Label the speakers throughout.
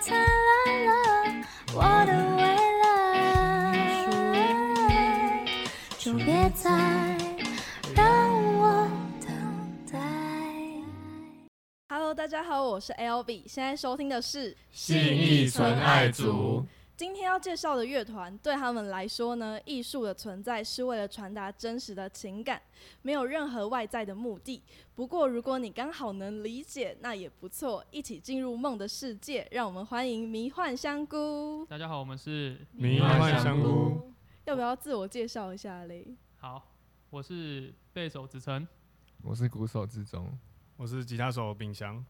Speaker 1: 灿烂了我的未来，就别再让我等待。
Speaker 2: Hello，大家好，我是 L B，现在收听的是
Speaker 3: 信义纯爱组。
Speaker 2: 今天要介绍的乐团，对他们来说呢，艺术的存在是为了传达真实的情感，没有任何外在的目的。不过，如果你刚好能理解，那也不错。一起进入梦的世界，让我们欢迎迷幻香菇。
Speaker 3: 大家好，我们是
Speaker 4: 迷幻香菇。
Speaker 2: 要不要自我介绍一下嘞？
Speaker 3: 好，我是贝手子成。
Speaker 4: 我是鼓手之中，
Speaker 5: 我是吉他手秉祥，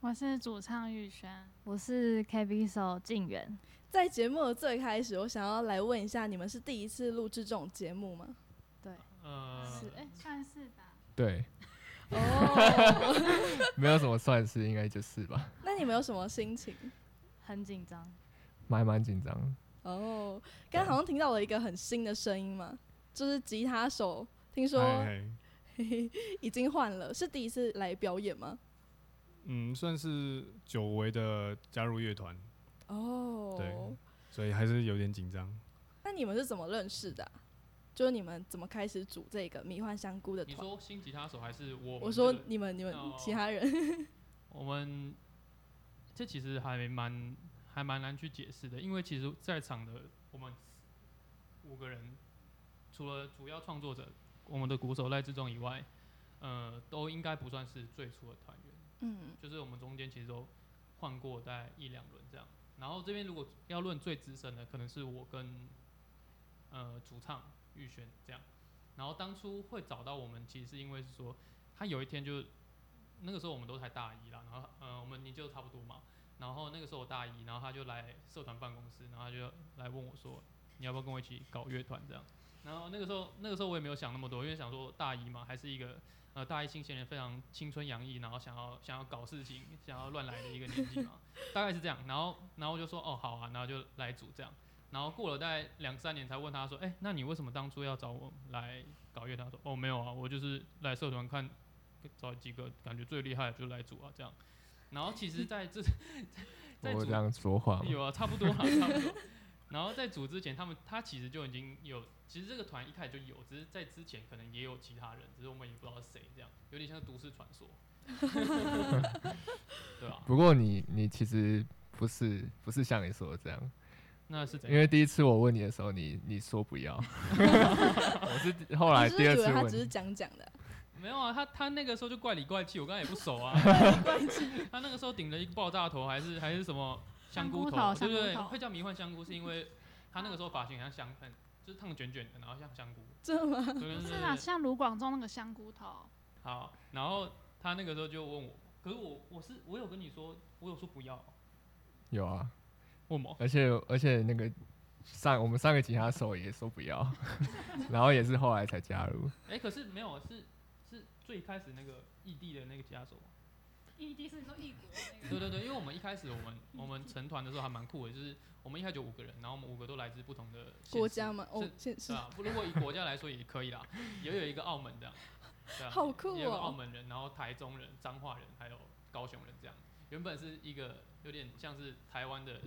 Speaker 6: 我是主唱玉轩，
Speaker 7: 我是 KB 手静源，
Speaker 2: 在节目的最开始，我想要来问一下，你们是第一次录制这种节目吗？
Speaker 3: 对呃，
Speaker 6: 是哎、算是吧。
Speaker 4: 对，
Speaker 2: 哦，
Speaker 4: 没有什么算是，应该就是吧，
Speaker 2: 那你们有什么心情？
Speaker 7: 很紧张。
Speaker 4: 蛮蛮紧张。
Speaker 2: 哦，刚刚好像听到了一个很新的声音嘛，就是吉他手，听说嘿嘿 已经换了，是第一次来表演吗？
Speaker 5: 嗯，算是久违的加入乐团，
Speaker 2: 哦，
Speaker 5: 对所以还是有点紧张。
Speaker 2: 那你们是怎么认识的啊、就是你们怎么开始组这个迷幻香菇的团？
Speaker 3: 你说新吉他手还是我？
Speaker 2: 我说你们你们
Speaker 3: 哦
Speaker 2: 其他人，
Speaker 3: 我们这其实还蛮还蛮难去解释的，因为其实在场的我们五个人，除了主要创作者我们的鼓手赖志忠以外，呃，都应该不算是最初的团员。
Speaker 2: 嗯，
Speaker 3: 就是我们中间其实都换过大概一两轮这样。然后这边如果要论最资深的，可能是我跟呃主唱玉轩这样。然后当初会找到我们，其实是因为是说他有一天就那个时候我们都才大一啦，然后呃我们年纪都差不多嘛。然后那个时候我大一，然后他就来社团办公室，然后他就来问我说，你要不要跟我一起搞乐团这样？然后那个时候那个时候我也没有想那么多，因为想说大一嘛，还是一个呃大一新鲜人非常青春洋溢，然后想要想要搞事情，想要乱来的一个年纪嘛，大概是这样。然后然后我就说哦好啊，然后就来组这样。然后过了大概两三年才问他说，哎、那你为什么当初要找我来搞乐团？他说哦没有啊，我就是来社团看找几个感觉最厉害的就来组啊这样。然后其实在这
Speaker 4: 我这样说话吗？
Speaker 3: 有啊，差不多啊，差不多。然后在组之前，他们他其实就已经有，其实这个团一开始就有，只是在之前可能也有其他人，只是我们也不知道是谁，这样有点像都市传说，对啊，
Speaker 4: 不过你你其实不是不是像你说的这样，
Speaker 3: 那是怎样？
Speaker 4: 因为第一次我问你的时候，你你说不要，我是后来第二次
Speaker 2: 问他只是
Speaker 4: 问，
Speaker 2: 讲讲的，
Speaker 3: 没有啊，他他那个时候就怪里怪气，我刚才也不熟啊。他那个时候顶了一个爆炸头，还是还是什么香菇
Speaker 6: 头
Speaker 3: 对不对？会叫迷幻香菇，是因为他那个时候发型很像香，很就是烫卷卷的，然后像香菇。
Speaker 2: 真的吗？
Speaker 6: 是啊，像卢广仲那个香菇头，
Speaker 3: 好，然后他那个时候就问我，可是我我是我有跟你说，我有说不要，
Speaker 4: 有啊，
Speaker 3: 问我
Speaker 4: 而且而且那个上我们上个吉他手也说不要，然后也是后来才加入，
Speaker 3: 哎、可是没有，是是最开始那个异地的那个吉他手嘛。
Speaker 6: 异地是说异国那
Speaker 3: 对对对，因为我们一开始我们我们成团的时候还蛮酷的，就是我们一开始就五个人，然后我们五个都来自不同的
Speaker 2: 国家嘛？哦
Speaker 3: 是，
Speaker 2: 现是
Speaker 3: 啊，不如果以国家来说也可以啦，也有一个澳门的，对啊，
Speaker 2: 好酷
Speaker 3: 也有个
Speaker 2: 哦
Speaker 3: 澳门人，然后台中人、彰化人，还有高雄人这样。原本是一个有点像是台湾的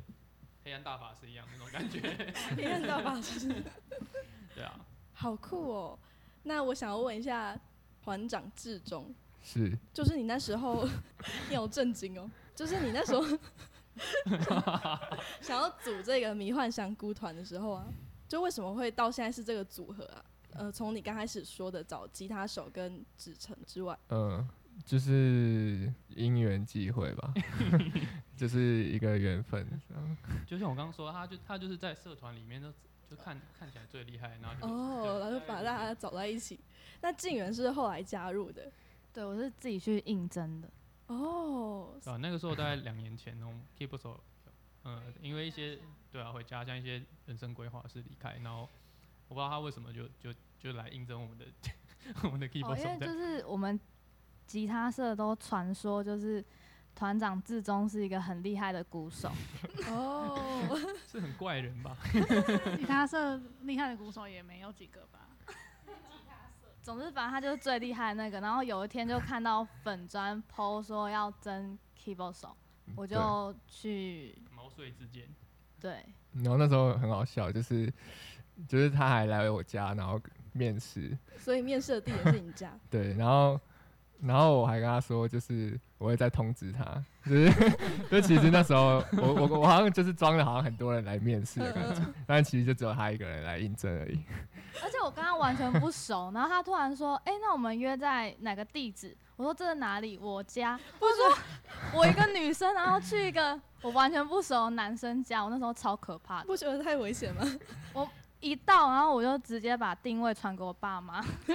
Speaker 3: 黑暗大法师一样那种感觉，
Speaker 2: 黑暗大法师，
Speaker 3: 对啊。
Speaker 2: 好酷哦。那我想要问一下团长志忠，
Speaker 4: 是
Speaker 2: 就是你那时候，你好震惊哦，就是你那时候 想要组这个迷幻香菇团的时候啊，就为什么会到现在是这个组合啊？呃，从你刚开始说的找吉他手跟子成之外，
Speaker 4: 嗯，就是因缘际会吧，就是一个缘分，
Speaker 3: 就像我刚刚说，他就他就是在社团里面就就看看起来最厉害，然后就
Speaker 2: 哦，然后就把大家找在一起。那静源是后来加入的
Speaker 7: 对我是自己去应征的，
Speaker 2: 哦，
Speaker 3: 啊，那个时候大概 两年前哦，Keep 手，嗯，因为一些对啊回家，像一些人生规划是离开，然后我不知道他为什么就就就来应征我们的 我们的 Keep
Speaker 7: 哦，因
Speaker 3: 手这样，
Speaker 7: 为就是我们吉他社都传说就是团长志忠是一个很厉害的鼓手，
Speaker 2: 哦，
Speaker 3: 是很怪人吧？
Speaker 6: 吉他社厉害的鼓手也没有几个吧？
Speaker 7: 总之反正他就是最厉害的那个。然后有一天就看到粉砖 PO 说要争 keyboard 手，我就去
Speaker 3: 毛遂自荐，
Speaker 7: 对，
Speaker 4: 然后那时候很好笑，就是就是他还来我家，然后面试，
Speaker 2: 所以面试的地点是你家。
Speaker 4: 对，然后然后我还跟他说，就是我会再通知他，就是 就其实那时候我我我好像就是装的好像很多人来面试的感觉，但其实就只有他一个人来应征而已。
Speaker 7: 而且我跟他完全不熟，然后他突然说：“哎、那我们约在哪个地址？”我说：“这是哪里？我家。”我说：“我一个女生，然后去一个我完全不熟的男生家，我那时候超可怕的。
Speaker 2: 不觉得太危险吗？
Speaker 7: 一到，然后我就直接把定位传给我爸妈。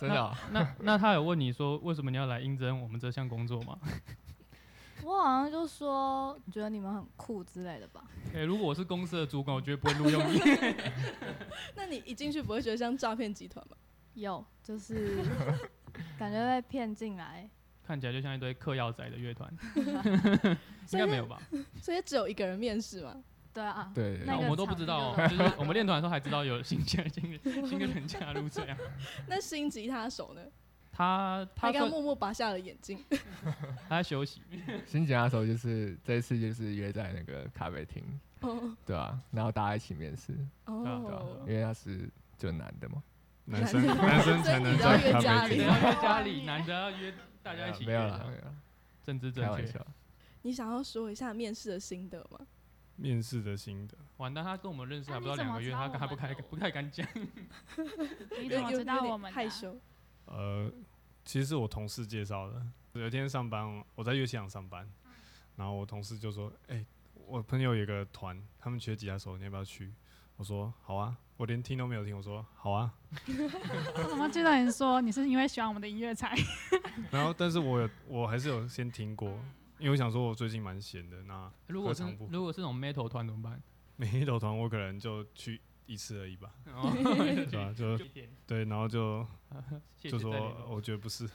Speaker 4: 真的哦、
Speaker 3: 那那他有问你说为什么你要来应征我们这项工作吗？
Speaker 7: 我好像就说觉得你们很酷之类的吧。
Speaker 3: 哎、如果我是公司的主管，我绝对不会录用你。
Speaker 2: 那你一进去不会觉得像诈骗集团吗？
Speaker 7: 有，就是感觉被骗进来。
Speaker 3: 看起来就像一堆嗑药仔的乐团，应该没有吧？
Speaker 2: 所以只有一个人面试吗？
Speaker 7: 对啊，
Speaker 4: 对
Speaker 7: 那
Speaker 3: 我们都不知道、哦，就是 我们练团的时候还知道有新加新的新的人加入这样。
Speaker 2: 那新吉他手呢？
Speaker 3: 他他
Speaker 2: 刚默默拔下了眼镜。
Speaker 3: 他在休息，
Speaker 4: 新吉他手就是这一次就是约在那个咖啡厅，
Speaker 2: 哦
Speaker 4: 对啊、然后大家一起面试，因为他是就男的嘛，
Speaker 5: 男生
Speaker 2: 男
Speaker 5: 男生才能在咖啡厅
Speaker 2: 约家里
Speaker 3: 你要约家里，难得要约大家一起
Speaker 4: 没有啦，
Speaker 3: 约这样
Speaker 4: 没有啦，
Speaker 3: 政治正确。
Speaker 4: 开玩笑。
Speaker 2: 你想要说一下面试的心得吗？
Speaker 5: 面试的心得。
Speaker 3: 完蛋，他跟我们认识还不到两个月，他还不开
Speaker 7: 我们的
Speaker 3: 不太敢讲。
Speaker 6: 你怎么知道我们？
Speaker 2: 害羞？
Speaker 5: 呃，其实是我同事介绍的。有一天上班，我在乐器行上班，然后我同事就说：“哎、我朋友有个团，他们缺吉他手，你要不要去？”我说：“好啊。”我连听都没有听，我说：“好啊。
Speaker 6: 我怎么记得你说你是因为喜欢我们的音乐才？”
Speaker 5: 然后，但是我有我还是有先听过，因为我想说我最近蛮闲的，那
Speaker 3: 如果是如果是那种 metal 团怎么办？？
Speaker 5: metal 团我可能就去一次而已吧，
Speaker 3: 哦
Speaker 5: 对 对，然后就就说我觉得不是，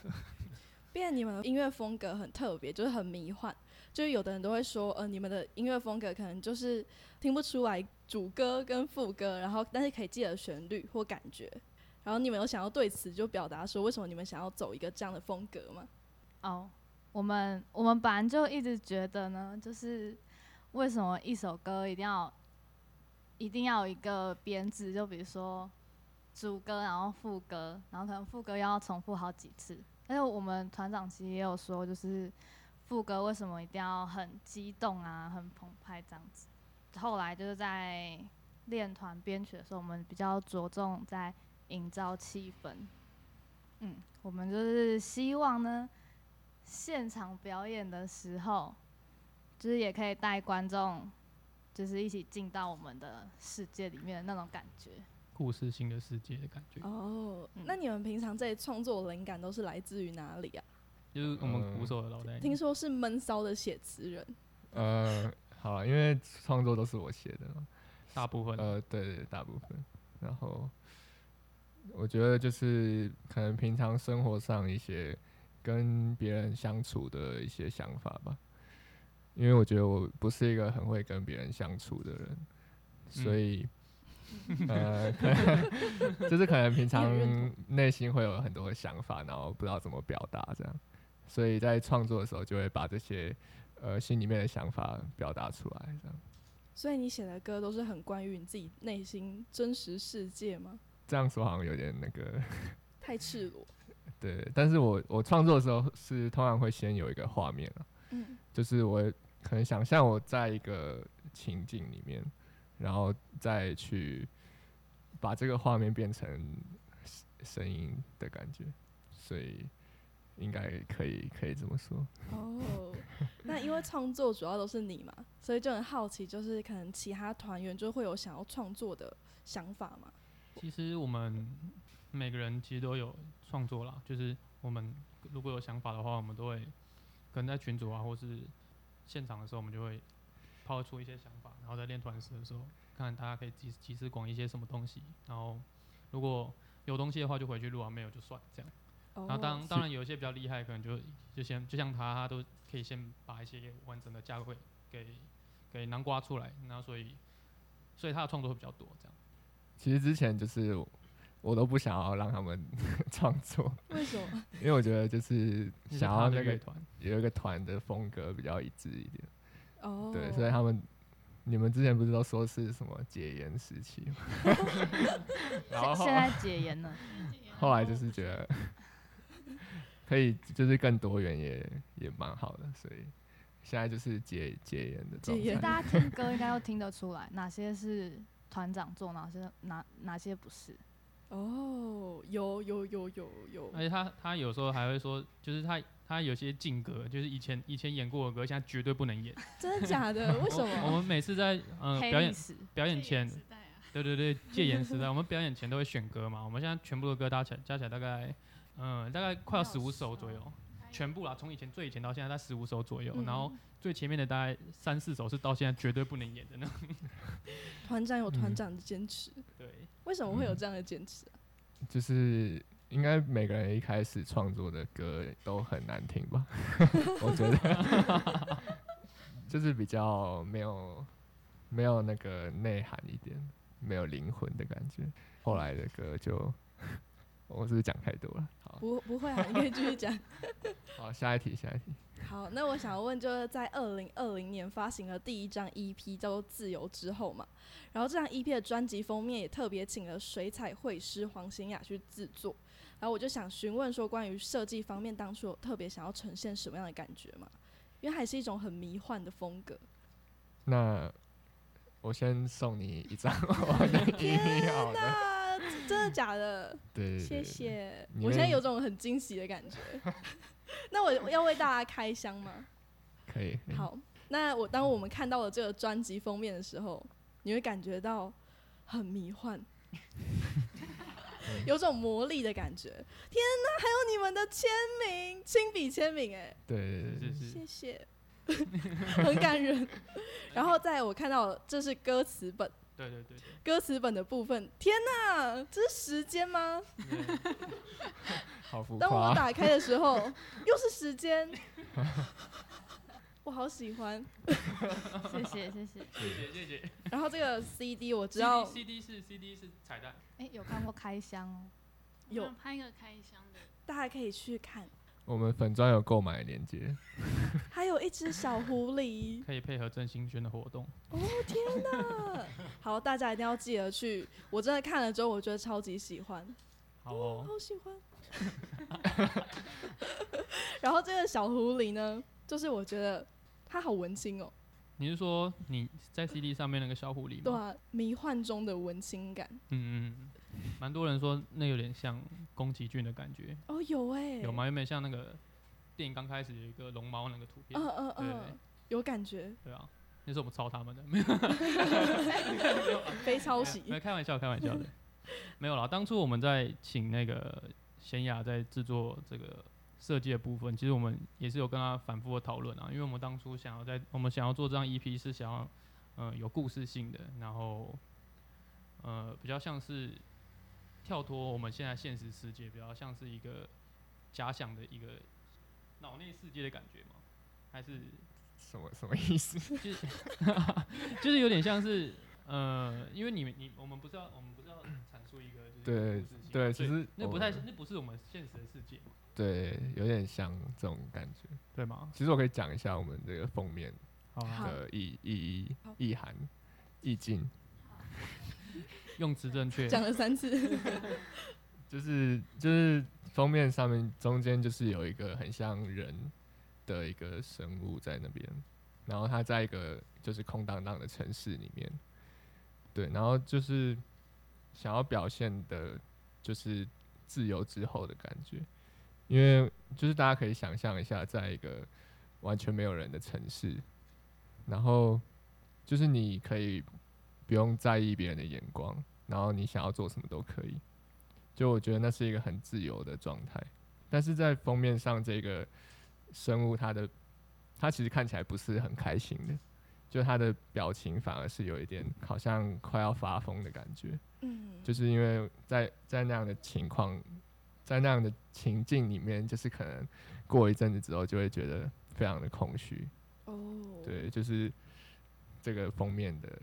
Speaker 2: 变你们的音乐风格很特别，就是很迷幻。就是有的人都会说，呃，你们的音乐风格可能就是听不出来主歌跟副歌，然后但是可以记得旋律或感觉。然后你们有想要对此就表达说，为什么你们想要走一个这样的风格吗？
Speaker 7: 哦，我们我们本来就一直觉得呢，就是为什么一首歌一定要一定要有一个编制，就比如说主歌，然后副歌，然后可能副歌要重复好几次。而且我们团长其实也有说，就是副歌为什么一定要很激动啊，很澎湃这样子。后来就是在练团编曲的时候，我们比较着重在营造气氛。嗯，我们就是希望呢，现场表演的时候，就是也可以带观众，就是一起进到我们的世界里面的那种感觉。
Speaker 3: 故事性的世界的感觉，
Speaker 2: 哦
Speaker 7: 嗯，
Speaker 2: 那你们平常在创作灵感都是来自于哪里啊？
Speaker 3: 就是我们鼓手的脑袋里。
Speaker 2: 听说是闷骚的写词人，
Speaker 4: 呃，好了，因为创作都是我写的嘛，
Speaker 3: 大部分
Speaker 4: 呃，对对，大部分。然后我觉得就是可能平常生活上一些跟别人相处的一些想法吧，因为我觉得我不是一个很会跟别人相处的人，所以。呃，就是可能平常内心会有很多想法，然后不知道怎么表达，这样，所以在创作的时候就会把这些呃心里面的想法表达出来，这样。
Speaker 2: 所以你写的歌都是很关于你自己内心真实世界吗？
Speaker 4: 这样说好像有点那个，
Speaker 2: 太赤裸。
Speaker 4: 对。但是我我创作的时候是通常会先有一个画面啊，
Speaker 2: 嗯，
Speaker 4: 就是我可能想象我在一个情境里面，然后再去把这个画面变成声声音的感觉，所以应该可以可以这么说。
Speaker 2: 哦，那因为创作主要都是你嘛，所以就很好奇，就是可能其他团员就会有想要创作的想法嘛？
Speaker 3: 其实我们每个人其实都有创作啦，就是我们如果有想法的话，我们都会可能在群组啊，或是现场的时候，我们就会抛出一些想法，然后在练团时的时候，看看大家可以集集思广益一些什么东西，然后如果有东西的话就回去录啊，没有就算这样。
Speaker 2: 哦
Speaker 3: 然后当当然有一些比较厉害，可能就就先就像他，他都可以先把一些完整的架构给给南瓜出来，然后所以所以他的创作会比较多这样。
Speaker 4: 其实之前就是我都不想要让他们 创作，
Speaker 2: 为什么？
Speaker 4: 因为我觉得就是想要那个有一个团的风格比较一致一点。
Speaker 2: 哦，
Speaker 4: 对，所以他们你们之前不是都说是什么解严时期吗？然后后
Speaker 7: 现现在解严了，
Speaker 4: 后来就是觉得可以就是更多元也也蛮好的，所以现在就是解解严的状
Speaker 2: 解严
Speaker 4: 态。
Speaker 7: 大家听歌应该都听得出来哪些是团长做，哪些哪哪些不是。
Speaker 2: 哦，有有有有有
Speaker 3: 而，且他他有时候还会说，就是他他有些禁歌，就是以前以前演过的歌，现在绝对不能演。
Speaker 2: 真的假的？为什
Speaker 3: 么我？们每次在嗯、呃、表演表演前，
Speaker 6: 啊，
Speaker 3: 对对对，戒严时代，我们表演前都会选歌嘛。我们现在全部的歌加起来加起来大概嗯、大概快要十五首左右，全部啦，从以前最以前到现在在十五首左右，
Speaker 2: 嗯
Speaker 3: 然后最前面的大概三四首是到现在绝对不能演的那种。
Speaker 2: 团长有
Speaker 4: 嗯
Speaker 2: 团长的坚持，
Speaker 3: 对，
Speaker 2: 为什么会有这样的坚持啊？
Speaker 4: 就是应该每个人一开始创作的歌都很难听吧？我觉得 就是比较没有没有那个内涵一点，没有灵魂的感觉。后来的歌就我是不是讲太多了？好，
Speaker 2: 不不会啊，你可以继续讲。
Speaker 4: 好，下一题，下一题。
Speaker 2: 好，那我想问，就是在二零二零年发行了第一张 EP 叫做《自由》之后嘛，然后这张 EP 的专辑封面也特别请了水彩绘师黄欣雅去制作，然后我就想询问说，关于设计方面，当初有特别想要呈现什么样的感觉嘛？因为还是一种很迷幻的风格。
Speaker 4: 那我先送你一张 我的 EP 好了。
Speaker 2: 那真的假的？
Speaker 4: 对
Speaker 2: 谢谢，我现在有种很惊喜的感觉。那我要为大家开箱吗？
Speaker 4: 可以。
Speaker 2: 好，那我当我们看到了这个专辑封面的时候，你会感觉到很迷幻，有种魔力的感觉。天哪，还有你们的签名，亲笔签名，哎，
Speaker 4: 对对对
Speaker 2: 谢谢，很感人。然后在我看到这是歌词本，
Speaker 3: 对对对
Speaker 2: 歌词本的部分，天哪，这是时间吗？当我
Speaker 4: 夸。
Speaker 2: 打开的时候，又是时间，我好喜欢。
Speaker 7: 谢谢谢谢。
Speaker 3: 谢谢谢谢。
Speaker 2: 然后这个 CD 我知道
Speaker 3: CD 是 CD 是彩蛋，
Speaker 7: 哎、有看过开箱哦？
Speaker 2: 有
Speaker 6: 拍一个开箱的，
Speaker 2: 大家可以去看，
Speaker 4: 我们粉专有购买链接，
Speaker 2: 还有一只小狐狸。
Speaker 3: 可以配合郑兴轩的活动。
Speaker 2: 哦天哪！好，大家一定要记得去。我真的看了之后，我觉得超级喜欢，
Speaker 3: 好哦，
Speaker 2: 好喜欢。然后这个小狐狸呢，就是我觉得它好文青哦，
Speaker 3: 你是说你在 CD 上面那个小狐狸吗？
Speaker 2: 对啊，迷幻中的文青感。
Speaker 3: 嗯嗯嗯，蛮多人说那有点像宫崎骏的感觉，
Speaker 2: 哦，有哎、
Speaker 3: 有吗？有没有像那个电影刚开始有一个龙猫那个图片？
Speaker 2: 嗯嗯嗯，有感觉，
Speaker 3: 对啊，那是我们抄他们的，没 有
Speaker 2: 非抄袭。
Speaker 3: 没有开玩笑，开玩笑的，没有啦。当初我们在请那个贤雅在制作这个设计的部分，其实我们也是有跟他反复的讨论啊，因为我们当初想要在我们想要做这张 EP 是想要呃有故事性的，然后呃比较像是跳脱我们现在现实世界，比较像是一个假想的一个脑内世界的感觉吗？还是
Speaker 4: 什么什么意思？
Speaker 3: 就是 就是有点像是呃，因为你们你我们不是要我们不是要阐述一个就是
Speaker 4: 对对，其实
Speaker 3: 那不太那不是我们现实的世界嘛，
Speaker 4: 对，有点像这种感觉。
Speaker 3: 对吗？
Speaker 4: 其实我可以讲一下我们这个封面
Speaker 3: 好啊，
Speaker 2: 好。
Speaker 4: 的意意义、意涵、意境，
Speaker 3: 用词正确，
Speaker 2: 讲了三次，
Speaker 4: 就是就是封面上面中间就是有一个很像人的一个生物在那边，然后它在一个就是空荡荡的城市里面，对，然后就是想要表现的就是自由之后的感觉，因为就是大家可以想象一下，在一个完全没有人的城市，然后就是你可以不用在意别人的眼光，然后你想要做什么都可以。就我觉得那是一个很自由的状态，但是在封面上这个生物，它的它其实看起来不是很开心的，就它的表情反而是有一点好像快要发疯的感觉，
Speaker 2: 嗯，
Speaker 4: 就是因为在在那样的情况，在那样的情境里面，就是可能过一阵子之后就会觉得非常的空虚，
Speaker 2: 哦，
Speaker 4: 对，就是这个封面的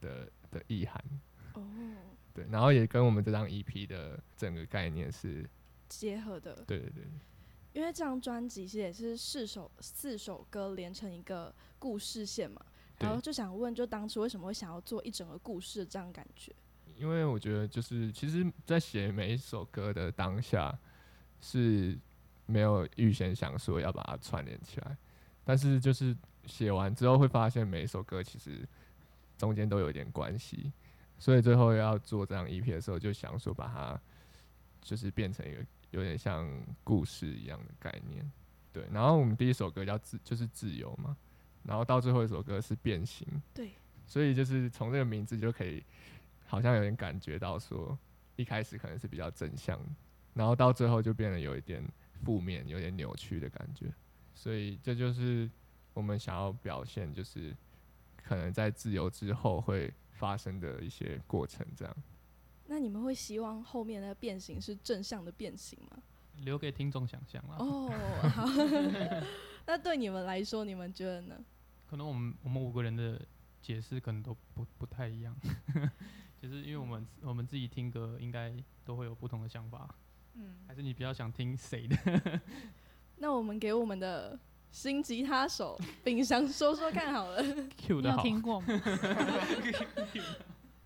Speaker 4: 的的意涵。
Speaker 2: 哦，
Speaker 4: 对，然后也跟我们这张 EP 的整个概念是，
Speaker 2: 结合的，
Speaker 4: 对对对，
Speaker 2: 因为这张专辑其实也是四首四首歌连成一个故事线嘛，然后就想问，就当初为什么会想要做一整个故事这样感觉？
Speaker 4: 因为我觉得就是其实，在写每一首歌的当下是没有预先想说要把它串联起来，但是就是写完之后会发现每一首歌其实中间都有一点关系，所以最后要做这样 EP 的时候，就想说把它就是变成一个有点像故事一样的概念。对，然后我们第一首歌叫自就是自由嘛，然后到最后一首歌是变形，
Speaker 2: 对，
Speaker 4: 所以就是从这个名字就可以好像有点感觉到说，一开始可能是比较正向，然后到最后就变得有一点负面、有点扭曲的感觉，所以这就是我们想要表现，就是可能在自由之后会发生的一些过程，这样。
Speaker 2: 那你们会希望后面的变形是正向的变形吗？
Speaker 3: 留给听众想象啦。
Speaker 2: 哦，好，那对你们来说，你们觉得呢？
Speaker 3: 可能我们我们五个人的解释可能都不不太一样，就是因为我们我们自己听歌应该都会有不同的想法，
Speaker 7: 嗯，
Speaker 3: 还是你比较想听谁的？
Speaker 2: 那我们给我们的新吉他手 秉祥说说看好了。
Speaker 3: Q 的好，
Speaker 6: 听过吗？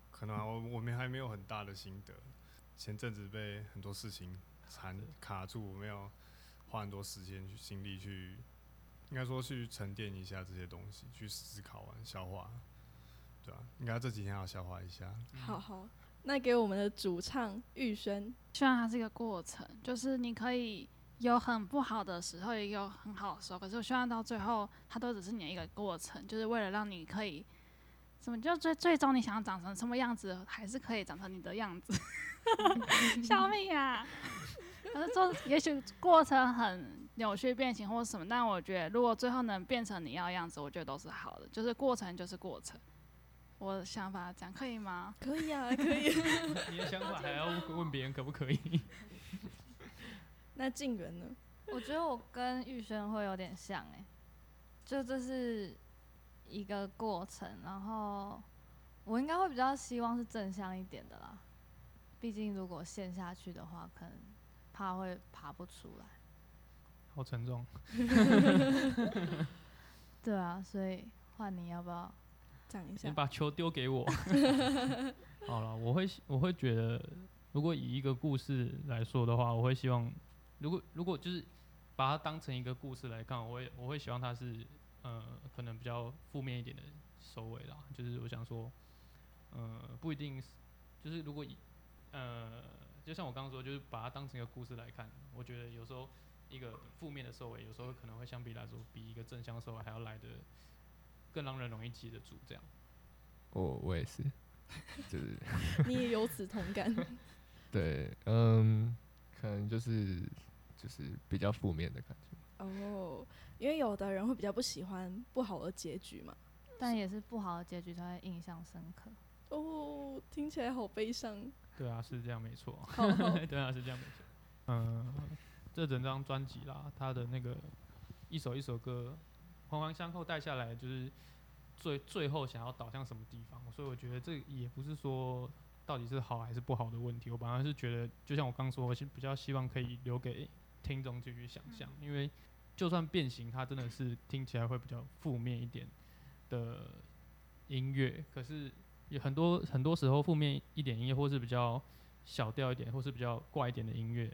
Speaker 5: 可能啊我我们还没有很大的心得，前阵子被很多事情缠卡住，没有花很多时间去心力去，应该说去沉淀一下这些东西，去思考完消化，对啊，应该这几天要消化一下。
Speaker 2: 好好，那给我们的主唱玉轩，
Speaker 6: 希望它是一个过程，就是你可以有很不好的时候，也有很好的时候。可是我希望到最后，它都只是你的一个过程，就是为了让你可以，怎么就最最终你想要长成什么样子，还是可以长成你的样子。笑屁呀！可是做，也许过程很扭曲变形或什么，但我觉得如果最后能变成你要的样子，我觉得都是好的。就是过程就是过程。我的想法这样可以吗？
Speaker 2: 可以啊，可以。
Speaker 3: 你的想法还要问别人可不可以？
Speaker 2: 那静源呢？
Speaker 7: 我觉得我跟玉轩会有点像哎、就这是一个过程，然后我应该会比较希望是正向一点的啦，毕竟如果陷下去的话，可能怕会爬不出来。
Speaker 3: 好沉重。
Speaker 7: 对啊，所以换你要不要？
Speaker 2: 讲一下。
Speaker 3: 你把球丢给我。好了，我会我会觉得，如果以一个故事来说的话，我会希望，如果如果就是把它当成一个故事来看，我会我会希望它是呃可能比较负面一点的收尾啦。就是我想说，呃不一定是，就是如果以呃就像我刚刚说，就是把它当成一个故事来看，我觉得有时候一个负面的收尾，有时候可能会相比来说比一个正向收尾还要来的更让人容易记得住这样。
Speaker 4: 我我也是，就是
Speaker 2: 你也有此同感。
Speaker 4: 对，嗯，可能就是就是比较负面的感觉。
Speaker 2: 哦，因为有的人会比较不喜欢不好的结局嘛。
Speaker 7: 但也是不好的结局才会印象深刻。
Speaker 2: 哦，听起来好悲伤。
Speaker 3: 对啊，是这样没错。
Speaker 2: 好好
Speaker 3: 对啊，是这样没错。嗯，这整张专辑啦，它的那个一首一首歌环环相扣带下来，就是最最后想要导向什么地方。所以我觉得这也不是说到底是好还是不好的问题，我本来是觉得，就像我刚说，我是比较希望可以留给听众继续想象，因为就算变形，它真的是听起来会比较负面一点的音乐，可是有很多很多时候负面一点音乐，或是比较小调一点，或是比较怪一点的音乐，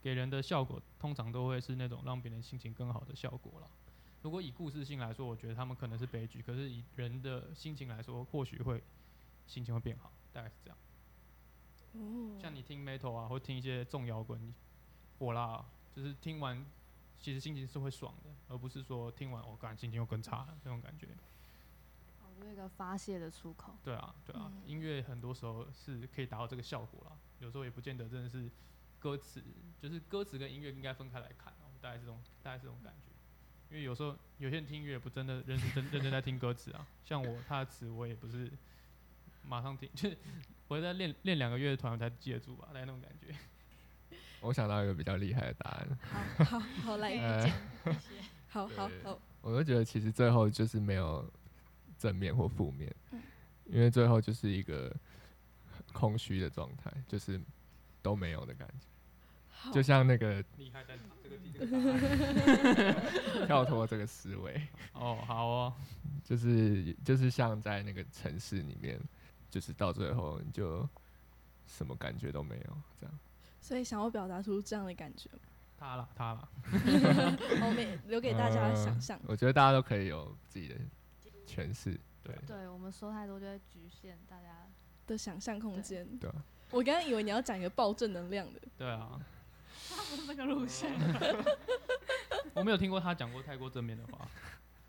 Speaker 3: 给人的效果通常都会是那种让别人心情更好的效果了。如果以故事性来说，我觉得他们可能是悲剧，可是以人的心情来说，或许会心情会变好，大概是这样。
Speaker 2: 哦，
Speaker 3: 像你听 metal 啊，或听一些重摇滚，我啦，就是听完其实心情是会爽的，而不是说听完我感心情又更差了那种感觉。
Speaker 7: 哦，就是一个发泄的出口。
Speaker 3: 对啊，对啊，
Speaker 2: 嗯
Speaker 3: 音乐很多时候是可以达到这个效果啦，有时候也不见得真的是歌词，就是歌词跟音乐应该分开来看哦，大概是这种大概是这种感觉。因为有时候有些人听音乐不真的认真真认真在听歌词啊，像我他的词我也不是马上听，就是我会在练练两个月的团我才记得住吧，大概那种感觉。
Speaker 4: 我想到一个比较厉害的答案，
Speaker 2: 好好好来，
Speaker 4: 呃，
Speaker 6: 谢谢。
Speaker 2: 好好好，
Speaker 4: 我就觉得其实最后就是没有正面或负面
Speaker 2: 嗯，
Speaker 4: 因为最后就是一个空虚的状态，就是都没有的感觉，
Speaker 2: 好
Speaker 4: 就像那个
Speaker 3: 厉害在哪？这个这个
Speaker 4: 跳脱这个思维，
Speaker 3: 哦，好哦，
Speaker 4: 就是就是像在那个城市里面，就是到最后你就什么感觉都没有，这样。
Speaker 2: 所以想要表达出这样的感觉吗，
Speaker 3: 他了他了，
Speaker 2: 我们留给大家想象。
Speaker 4: 我觉得大家都可以有自己的诠释，对
Speaker 7: 对我们说太多就会局限大家。
Speaker 2: 的想象空间。
Speaker 4: 对啊
Speaker 2: 我刚刚以为你要讲一个爆正能量的，
Speaker 3: 对啊，
Speaker 6: 这个路线。
Speaker 3: 我没有听过他讲过太过正面的话。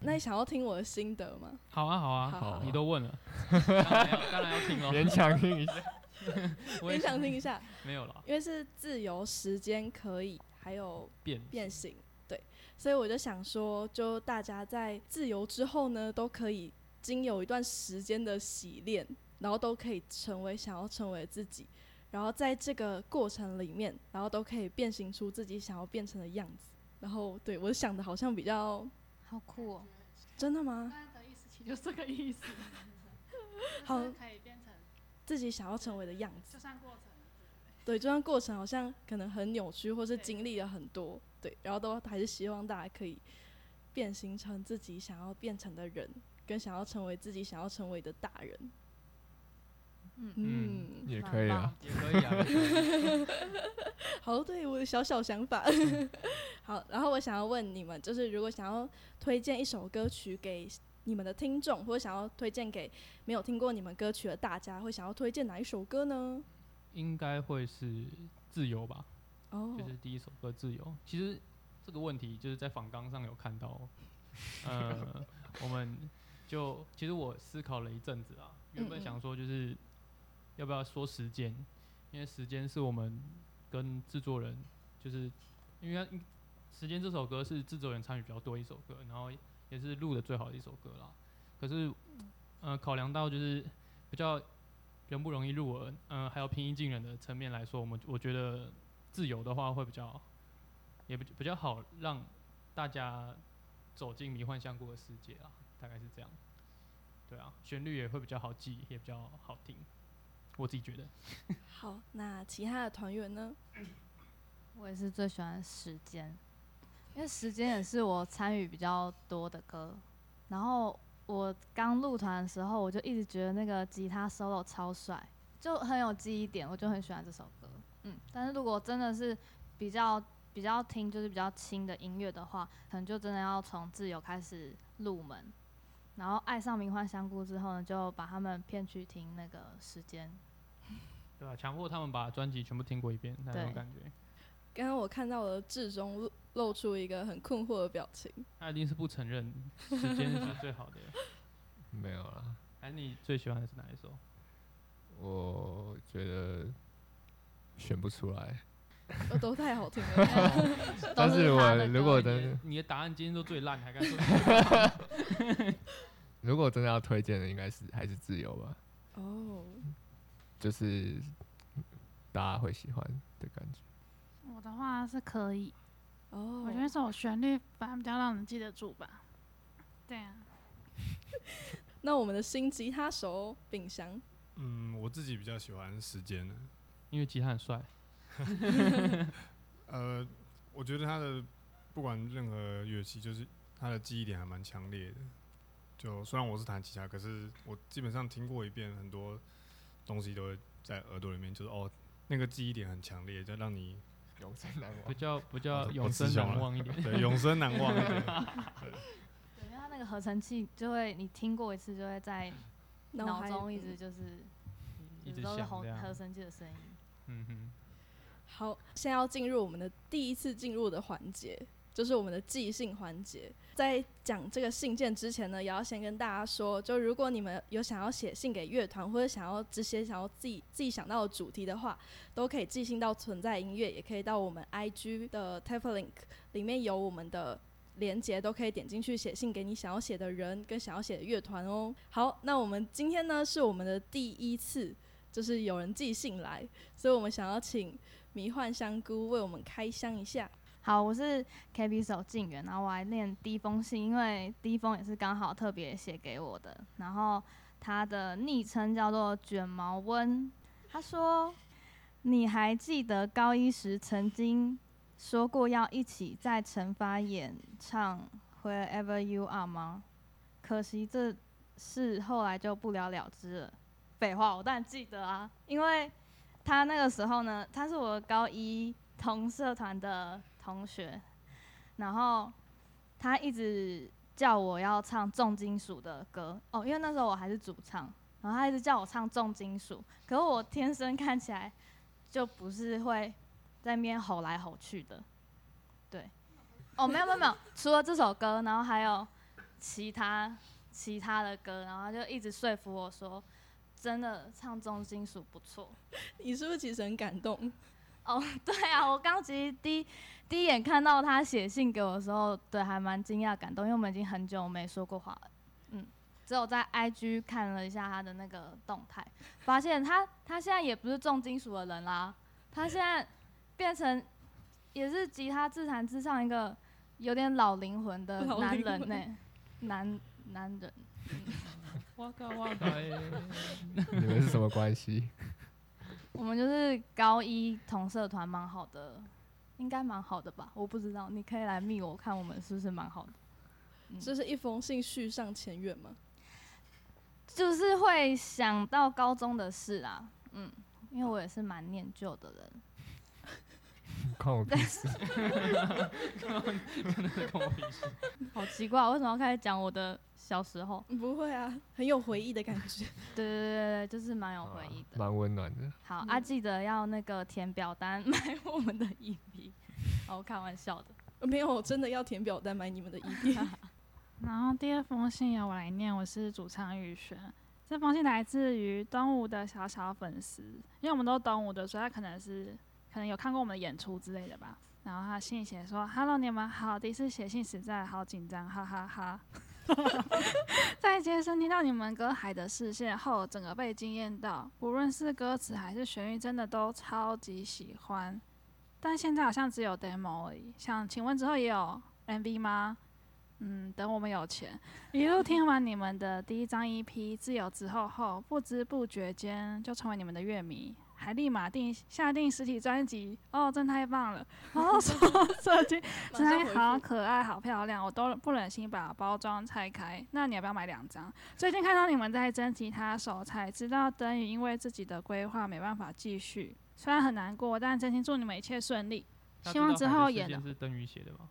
Speaker 2: 那你想要听我的心得吗？
Speaker 3: 好啊好啊，
Speaker 2: 好
Speaker 3: 你都问了，当然要当然要听喽。
Speaker 4: 勉强听一下。
Speaker 2: 勉强听一下，
Speaker 3: 没有了，
Speaker 2: 因为是自由时间可以，还有
Speaker 3: 变
Speaker 2: 变形，对，所以我就想说，就大家在自由之后呢，都可以经有一段时间的洗练，然后都可以成为想要成为自己，然后在这个过程里面，然后都可以变形出自己想要变成的样子。然后，对我想的好像比较
Speaker 7: 好酷哦！
Speaker 2: 真的吗？
Speaker 6: 刚才的意思其实就是这个意思。
Speaker 2: 好
Speaker 6: 可以变成，
Speaker 2: 自己想要成为的样子。
Speaker 6: 就算过程。
Speaker 2: 对，这段过程好像可能很扭曲，或是经历了很多，对，然后都还是希望大家可以变形成自己想要变成的人，跟想要成为自己想要成为的大人。
Speaker 7: 嗯
Speaker 2: 嗯，
Speaker 4: 也可以啊，
Speaker 3: 也可以啊，
Speaker 2: 好，对我的小小想法。好，然后我想要问你们，就是如果想要推荐一首歌曲给你们的听众，或者想要推荐给没有听过你们歌曲的大家，会想要推荐哪一首歌呢？
Speaker 3: 应该会是自由吧，
Speaker 2: 哦，
Speaker 3: 就是第一首歌自由。其实这个问题就是在访纲上有看到，呃，我们就其实我思考了一阵子啊，原本想说就是要不要说时间，因为时间是我们跟制作人，就是因为时间这首歌是制作人参与比较多一首歌，然后也是录的最好的一首歌啦。可是，呃，考量到就是比较人不容易入耳，嗯、还有平易近人的层面来说，我们我觉得自由的话会比较，也比比较好让大家走进迷幻香菇的世界啦，大概是这样。对啊，旋律也会比较好记，也比较好听，我自己觉得。
Speaker 2: 好，那其他的团员呢？
Speaker 7: 我也是最喜欢时间，因为时间也是我参与比较多的歌。然后我刚入团的时候，我就一直觉得那个吉他 solo 超帅，就很有记忆点，我就很喜欢这首歌。嗯，但是如果真的是比较比较听就是比较轻的音乐的话，可能就真的要从自由开始入门。然后爱上名幻香菇之后呢，就把他们骗去听那个时间。
Speaker 3: 对吧、强迫他们把专辑全部听过一遍，那种感觉，
Speaker 2: 刚刚我看到了志中露露出一个很困惑的表情。
Speaker 3: 他一定是不承认时间是最好的。
Speaker 4: 没有啦，
Speaker 3: 哎，你最喜欢的是哪一首？
Speaker 4: 我觉得选不出来。
Speaker 2: 呃都太好听了。
Speaker 4: 但是我如果
Speaker 7: 歌
Speaker 4: 真的
Speaker 3: 你的答案今天都最烂，还敢说？
Speaker 4: 如果真的要推荐的，应该是还是自由吧，
Speaker 2: 哦，
Speaker 4: 就是大家会喜欢的感觉。
Speaker 6: 我的话是可以，
Speaker 2: 哦，
Speaker 6: 我觉得这首旋律反而比较让人记得住吧。对啊，
Speaker 2: 那我们的新吉他手秉祥，
Speaker 5: 嗯，我自己比较喜欢时间的。
Speaker 3: 因为吉他很帅。
Speaker 5: 呃，我觉得他的不管任何乐器，就是他的记忆点还蛮强烈的。就虽然我是弹吉他，可是我基本上听过一遍，很多东西都会在耳朵里面，就是哦，那个记忆点很强烈，就让你
Speaker 4: 永生难
Speaker 3: 忘。不叫不
Speaker 5: 叫
Speaker 3: 永生难忘一点。
Speaker 5: 对永生难忘一点。
Speaker 7: 对，因为它那个合成器就会，你听过一次就会在脑中一直就是，
Speaker 3: 一直
Speaker 7: 都是合合成器的声音。
Speaker 3: 嗯哼，
Speaker 2: 好，现在要进入我们的第一次进入的环节，就是我们的寄信环节。在讲这个信件之前呢，也要先跟大家说，就如果你们有想要写信给乐团，或者想要这些想要自己自己想到的主题的话，都可以寄信到存在音乐，也可以到我们 IG 的 t a p Link 里面有我们的。连接都可以点进去写信给你想要写的人跟想要写的乐团哦。好，那我们今天呢是我们的第一次，就是有人寄信来，所以我们想要请迷幻香菇为我们开箱一下。
Speaker 7: 好，我是 KB 手静源，然后我来念第一封信，因为第一封也是刚好特别写给我的，然后他的昵称叫做卷毛温，他说：“你还记得高一时曾经说过要一起在惩罚演唱《Wherever You Are》吗？可惜这事后来就不了了之了。”废话，我当然记得啊，因为他那个时候呢，他是我高一同社团的同学，然后他一直叫我要唱重金属的歌。哦，因为那时候我还是主唱，然后他一直叫我唱重金属，可是我天生看起来就不是会在那边吼来吼去的，对，哦，没有没有没有，除了这首歌，然后还有其他其他的歌，然后他就一直说服我说，真的唱重金属不错。
Speaker 2: 你是不是其实很感动？
Speaker 7: 哦，对啊，我刚其实第一第一眼看到他写信给我的时候，对，还蛮惊讶感动，因为我们已经很久没说过话了，嗯，只有在 IG 看了一下他的那个动态，发现他他现在也不是重金属的人啦，他现在变成也是吉他自弹自唱一个有点老灵魂的男人呢、
Speaker 2: 魂
Speaker 7: 男男人，
Speaker 3: 哇靠哇靠！
Speaker 4: 你们是什么关系？
Speaker 7: 我们就是高一同社团蛮好的，应该蛮好的吧？我不知道，你可以来密我看我们是不是蛮好的。嗯
Speaker 2: 这是一封信续上前缘吗？
Speaker 7: 就是会想到高中的事啦，嗯，因为我也是蛮念旧的人。
Speaker 4: 看 我屁事！
Speaker 3: 跟我比试。
Speaker 7: 好奇怪，为什么要开始讲我的小时候？
Speaker 2: 不会啊，很有回忆的感觉。
Speaker 7: 对对对对，对就是蛮有回忆的。
Speaker 4: 蛮温暖的。
Speaker 7: 好啊，记得要那个填表单 买我们的 EP。哦，我开玩笑的。
Speaker 2: 呃没有，我真的要填表单买你们的 EP。
Speaker 6: 然后第二封信由我来念，我是主唱玉璇。这封信来自于东吴的小小粉丝，因为我们都东吴的，所以他可能是可能有看过我们的演出之类的吧。然后他信写说：“Hello，你们好，第一次写信实在好紧张，哈哈哈 在街声听到你们歌《海的视线》后，整个被惊艳到，无论是歌词还是旋律，真的都超级喜欢。但现在好像只有 demo 而已。想请问之后也有 MV 吗？嗯，等我们有钱。一路听完你们的第一张 EP《自由之后》后，不知不觉间就成为你们的乐迷，还立马定下定实体专辑。哦，真太棒了！然后说设计真的好可爱、好漂亮，我都不忍心把包装拆开。那你要不要买两张？最近看到你们在征集他手，才知道灯宇因为自己的规划没办法继续，虽然很难过，但真心祝你们一切顺利。希望之后演的
Speaker 3: 的是邓宇写的吗？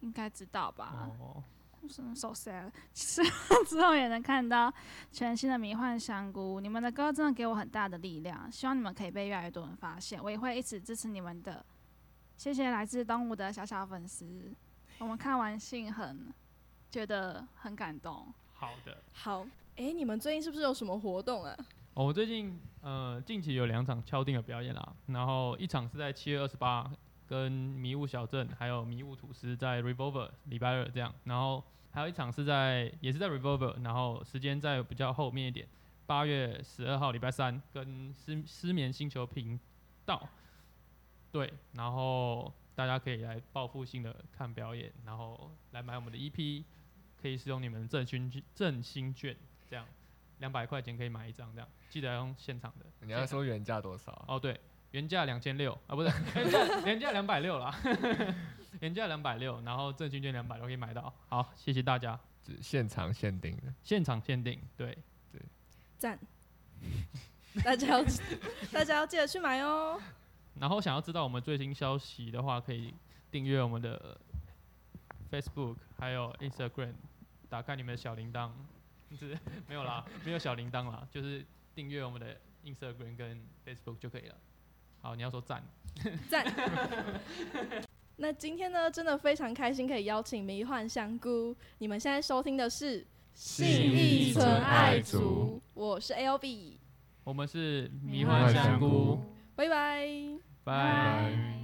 Speaker 6: 应该知道吧？
Speaker 3: 哦，
Speaker 6: 是 so sad。希望之后也能看到全新的迷幻香菇。你们的歌真的给我很大的力量，希望你们可以被越来越多人发现。我也会一直支持你们的。谢谢来自东吴的小小粉丝，我们看完信很觉得很感动。
Speaker 3: 好的。
Speaker 2: 好，哎、你们最近是不是有什么活动啊？
Speaker 3: 哦，我最近呃近期有两场敲定的表演啦，然后一场是在七月二十八，跟迷雾小镇还有迷雾吐司在 Revolver 礼拜二这样，然后还有一场是在也是在 Revolver，然后时间在比较后面一点，八月十二号礼拜三跟失失眠星球频道，对，然后大家可以来报复性的看表演，然后来买我们的 EP，可以使用你们的振兴券振兴券这样。两百块钱可以买一张，这样记得要用现场的。
Speaker 4: 你要说原价多少啊？
Speaker 3: 哦，对，原价两千六啊，不是原价 原价两百六啦，原价两百六，然后赠券券两百都可以买到。好，谢谢大家，
Speaker 4: 只现场限定的。
Speaker 3: 现场限定，对，
Speaker 2: 赞！大家要大家要记得去买哦。
Speaker 3: 然后想要知道我们最新消息的话，可以订阅我们的 Facebook 还有 Instagram，打开你们的小铃铛，是没有啦，没有小铃铛啦，就是订阅我们的 Instagram 跟 Facebook 就可以了。好，你要说赞。
Speaker 2: 赞。那今天呢，真的非常开心，可以邀请迷幻香菇。你们现在收听的是
Speaker 4: 信义纯爱族，
Speaker 2: 我是 L B，
Speaker 3: 我们是迷
Speaker 6: 迷
Speaker 3: 幻
Speaker 4: 幻
Speaker 3: 香菇
Speaker 4: 香菇，
Speaker 2: 拜拜。
Speaker 3: 拜。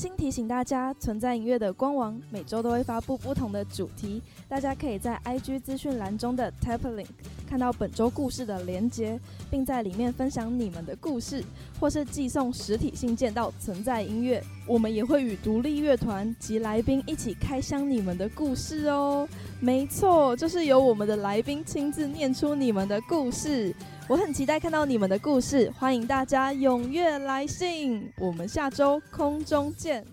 Speaker 2: 新提醒大家，存在音乐的官网每周都会发布不同的主题，大家可以在 IG 资讯栏中的 Tap Link 看到本周故事的连接，并在里面分享你们的故事，或是寄送实体信件到存在音乐。我们也会与独立乐团及来宾一起开箱你们的故事哦。没错，就是由我们的来宾亲自念出你们的故事。我很期待看到你们的故事，欢迎大家踊跃来信。我们下周空中见。